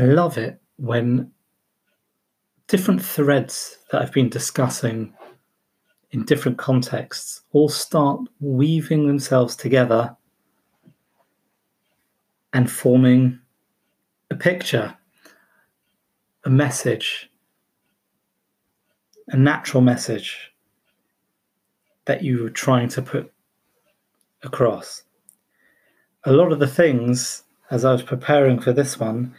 I love it when different threads that I've been discussing in different contexts all start weaving themselves together and forming a picture, a message, a natural message that you were trying to put across. A lot of the things, as I was preparing for this one,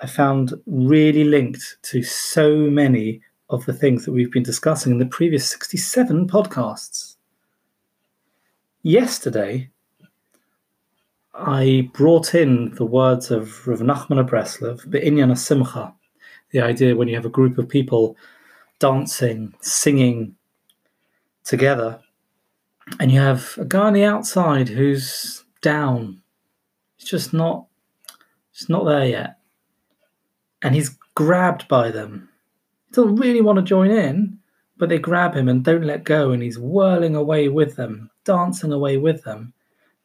I found really linked to so many of the things that we've been discussing in the previous 67 podcasts. Yesterday, I brought in the words of Rav Nachman of Breslov, Be'inyan Simcha, the idea when you have a group of people dancing, singing together, and you have a guy on the outside who's down. He's just not, just not there yet, and he's grabbed by them. He doesn't really want to join in, but they grab him and don't let go, and he's whirling away with them, dancing away with them.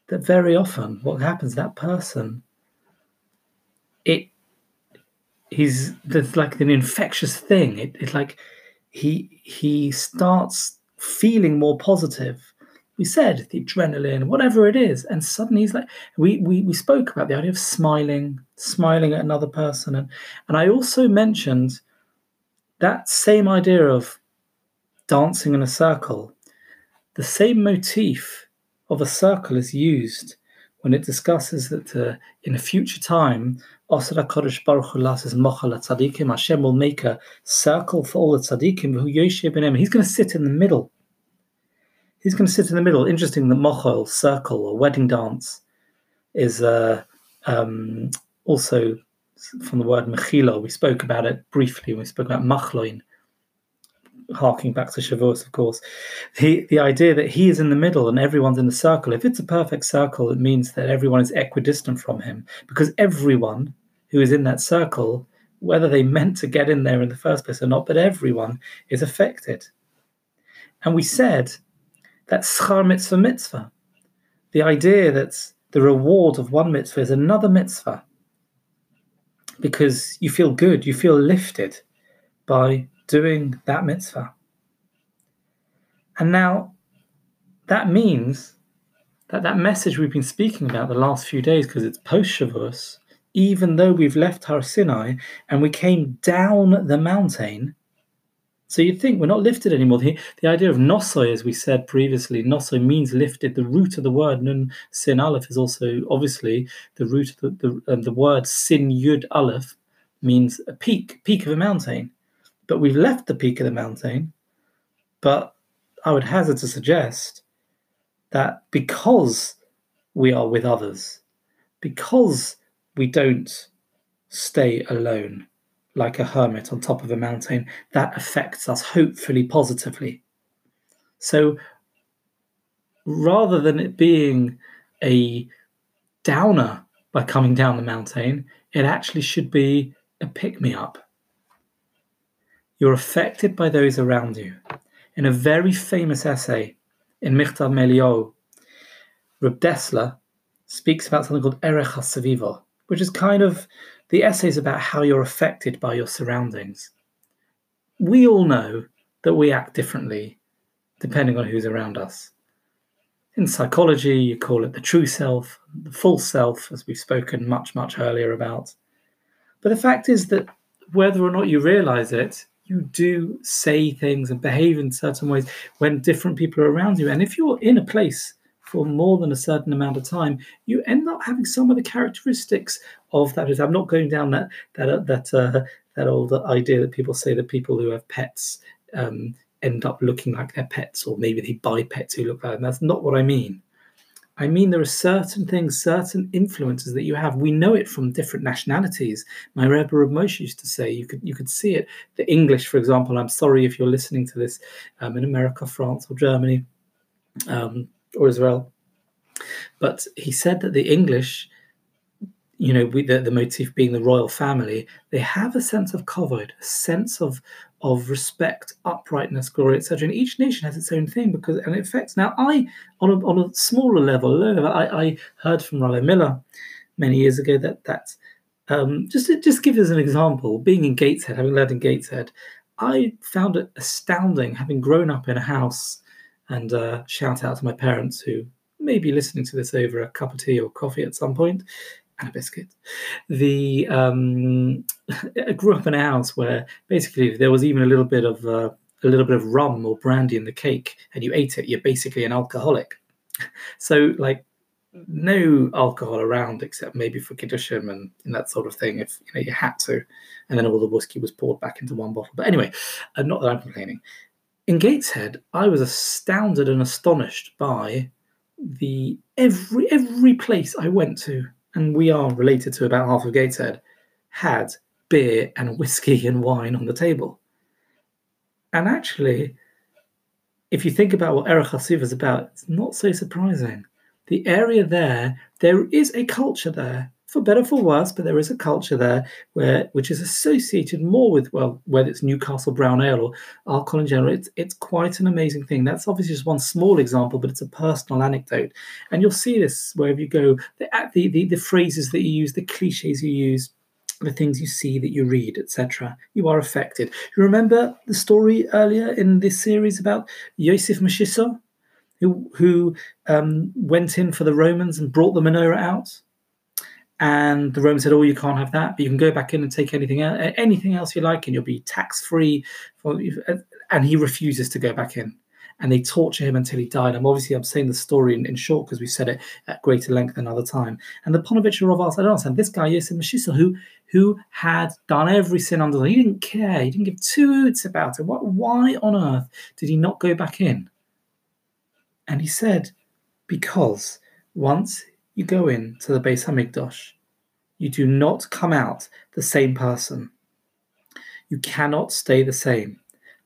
That very often what happens that person it he's there's like an infectious thing. It, it's like he he starts feeling more positive we said the adrenaline whatever it is and suddenly he's like we we, we spoke about the idea of smiling smiling at another person and and i also mentioned that same idea of dancing in a circle the same motif of a circle is used when it discusses that uh, in a future time, Osra Kodesh Baruch Hu says Mochal Tzadikim, Hashem will make a circle for all the Tzadikim who Yoshe Benem. He's going to sit in the middle. He's going to sit in the middle. Interesting that Mochal, circle, or wedding dance, is uh, um, also from the word Mechila. We spoke about it briefly when we spoke about Machloin, harking back to Shavuos, of course, the, the idea that he is in the middle and everyone's in the circle. If it's a perfect circle, it means that everyone is equidistant from him because everyone who is in that circle, whether they meant to get in there in the first place or not, but everyone is affected. And we said that schar mitzvah mitzvah, the idea that the reward of one mitzvah is another mitzvah because you feel good, you feel lifted by doing that mitzvah. And now that means that that message we've been speaking about the last few days, because it's post Shavuos, even though we've left Har Sinai and we came down the mountain, so you'd think we're not lifted anymore. The, the idea of nosoi, as we said previously, nosoi means lifted. The root of the word nun sin aleph is also obviously the root of the, the, um, the word sin yud aleph means a peak, peak of a mountain but we've left the peak of the mountain. But I would hazard to suggest that because we are with others, because we don't stay alone like a hermit on top of a mountain, that affects us hopefully positively. So rather than it being a downer by coming down the mountain, it actually should be a pick me up. You're affected by those around you. In a very famous essay in Michtav MeEliyahu, Reb Dessler speaks about something called Erech which is kind of the essays about how you're affected by your surroundings. We all know that we act differently depending on who's around us. In psychology, you call it the true self, the false self, as we've spoken much, much earlier about. But the fact is that whether or not you realize it, you do say things and behave in certain ways when different people are around you. And if you're in a place for more than a certain amount of time, you end up having some of the characteristics of that. I'm not going down that that uh, that uh, that old idea that people say that people who have pets um, end up looking like their pets, or maybe they buy pets who look like them. That's not what I mean. I mean, there are certain things, certain influences that you have. We know it from different nationalities. My Rebbe Reb Moshe used to say you could you could see it. The English, for example. I'm sorry if you're listening to this um, in America, France, or Germany, um, or Israel. But he said that the English you know, we, the, the motif being the royal family, they have a sense of kavod, a sense of of respect, uprightness, glory, etc. And each nation has its own thing because and it affects. Now, I on a, on a smaller level, I, I heard from Rollo Miller many years ago that that um, just to, just give us an example, being in Gateshead, having lived in Gateshead, I found it astounding having grown up in a house. And uh, shout out to my parents who may be listening to this over a cup of tea or coffee at some point and a biscuit. The um, I grew up in a house where basically there was even a little bit of uh, a little bit of rum or brandy in the cake, and you ate it. You're basically an alcoholic. So like no alcohol around except maybe for kiddushin and, and, that sort of thing if you know you had to and then all the whiskey was poured back into one bottle but anyway uh, not that i'm complaining in gateshead i was astounded and astonished by the every every place i went to and we are related to about half of gateshead had beer and whiskey and wine on the table. And actually if you think about what erech hasuv is about it's not so surprising. The area there, there is a culture there, for better for worse, but there is a culture there where which is associated more with well, whether it's Newcastle Brown Ale or alcohol in general. It's it's quite an amazing thing. That's obviously just one small example, but it's a personal anecdote, and you'll see this wherever you go. The the the, the phrases that you use, the cliches you use the things you see that you read, etc. You are affected. You remember the story earlier in this series about Yosef Mashiso? who who um, went in for the Romans and brought the menorah out. And the Romans said, "Oh, you can't have that, but you can go back in and take anything else, anything else you like, and you'll be tax free." Uh, and he refuses to go back in, and they torture him until he died. I'm obviously I'm saying the story in, in short because we said it at greater length another time. And the Ponevezher Rav asked, "I don't understand this guy Yosef Mashiso, who who had done every sin under the he didn't care, he didn't give two hoots about it. What, why on earth did he not go back in?" And he said, Because once you go in to the Beis Hamikdash, you do not come out the same person. You cannot stay the same.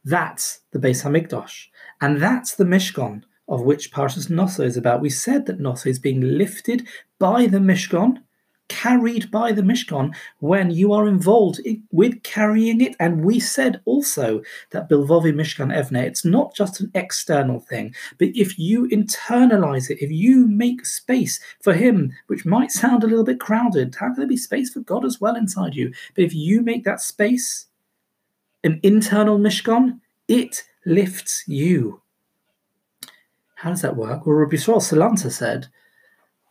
That's the Beis Hamikdash. And that's the Mishkan of which Parshas Noso is about. We said that Noso is being lifted by the Mishkan carried by the Mishkan when you are involved with carrying it. And we said also that Bilvovi Mishkan Evne, it's not just an external thing, but if you internalize it, if you make space for Him, which might sound a little bit crowded, how can there be space for God as well inside you? But if you make that space an internal Mishkan, it lifts you. How does that work? Well, Rabbi Yisrael Salanta said,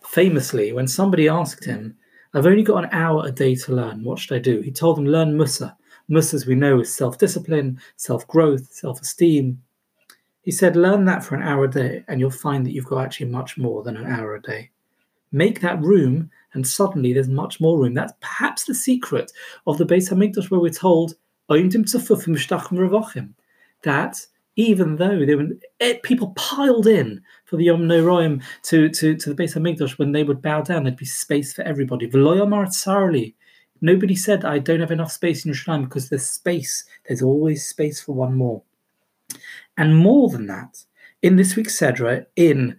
famously, when somebody asked him, I've only got an hour a day to learn. What should I do? He told them, learn Mussar. Mussar, as we know, is self discipline, self growth, self esteem. He said, learn that for an hour a day, and you'll find that you've got actually much more than an hour a day. Make that room, and suddenly there's much more room. That's perhaps the secret of the Beis Hamikdash, where we're told, that even though there were eh, people piled in for the Yom Noraim to, to, to the Beis Hamikdash, when they would bow down, there'd be space for everybody. Nobody said, I don't have enough space in Yerushalayim because there's space. There's always space for one more. And more than that, in this week's Sedra, in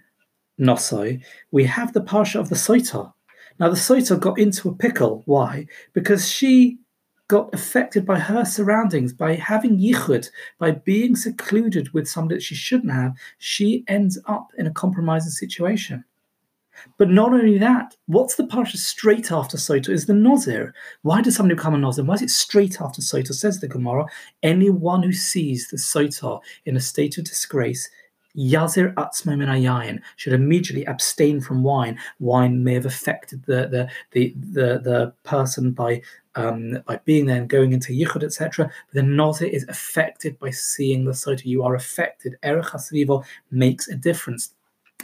Nosoi, we have the Parsha of the Soitar. Now, the Soitar got into a pickle. Why? Because she got affected by her surroundings, by having yichud, by being secluded with somebody that she shouldn't have, she ends up in a compromising situation. But not only that, what's the parsha straight after Soto is the Nozir. Why does somebody become a Nozir? Why is it straight after Soto? Says the Gemara, anyone who sees the Soto in a state of disgrace Yazir atzmo min should immediately abstain from wine. Wine may have affected the the the the, the person by um, by being there and going into yichud, etc. But the nozir is affected by seeing the sota. You are affected. Erech hasvivo makes a difference.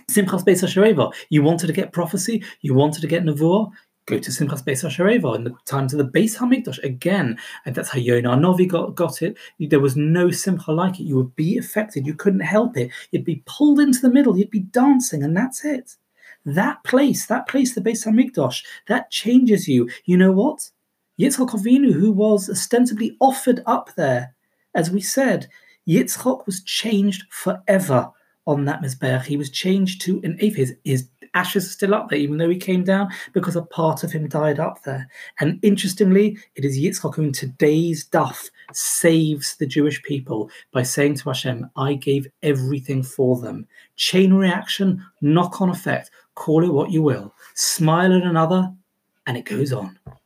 Simchas Beis HaShoeivah. You wanted to get prophecy. You wanted to get nevuah go to Simchas Beis HaShoeivah in the times of the Beis Hamikdash again, and that's how Yonah Novi got, got it. There was no Simcha like it. You would be affected. You couldn't help it. You'd be pulled into the middle. You'd be dancing, and that's it. That place, that place, the Beis Hamikdash, that changes you. You know what? Yitzchak Avinu, who was ostensibly offered up there, as we said, Yitzchak was changed forever on that Mizbeach. He was changed to an atheist. His ashes are still up there, even though he came down, because a part of him died up there. And interestingly, it is Yitzchak who in today's Daf saves the Jewish people by saying to Hashem, I gave everything for them. Chain reaction, knock on effect, call it what you will. Smile at another, and it goes on.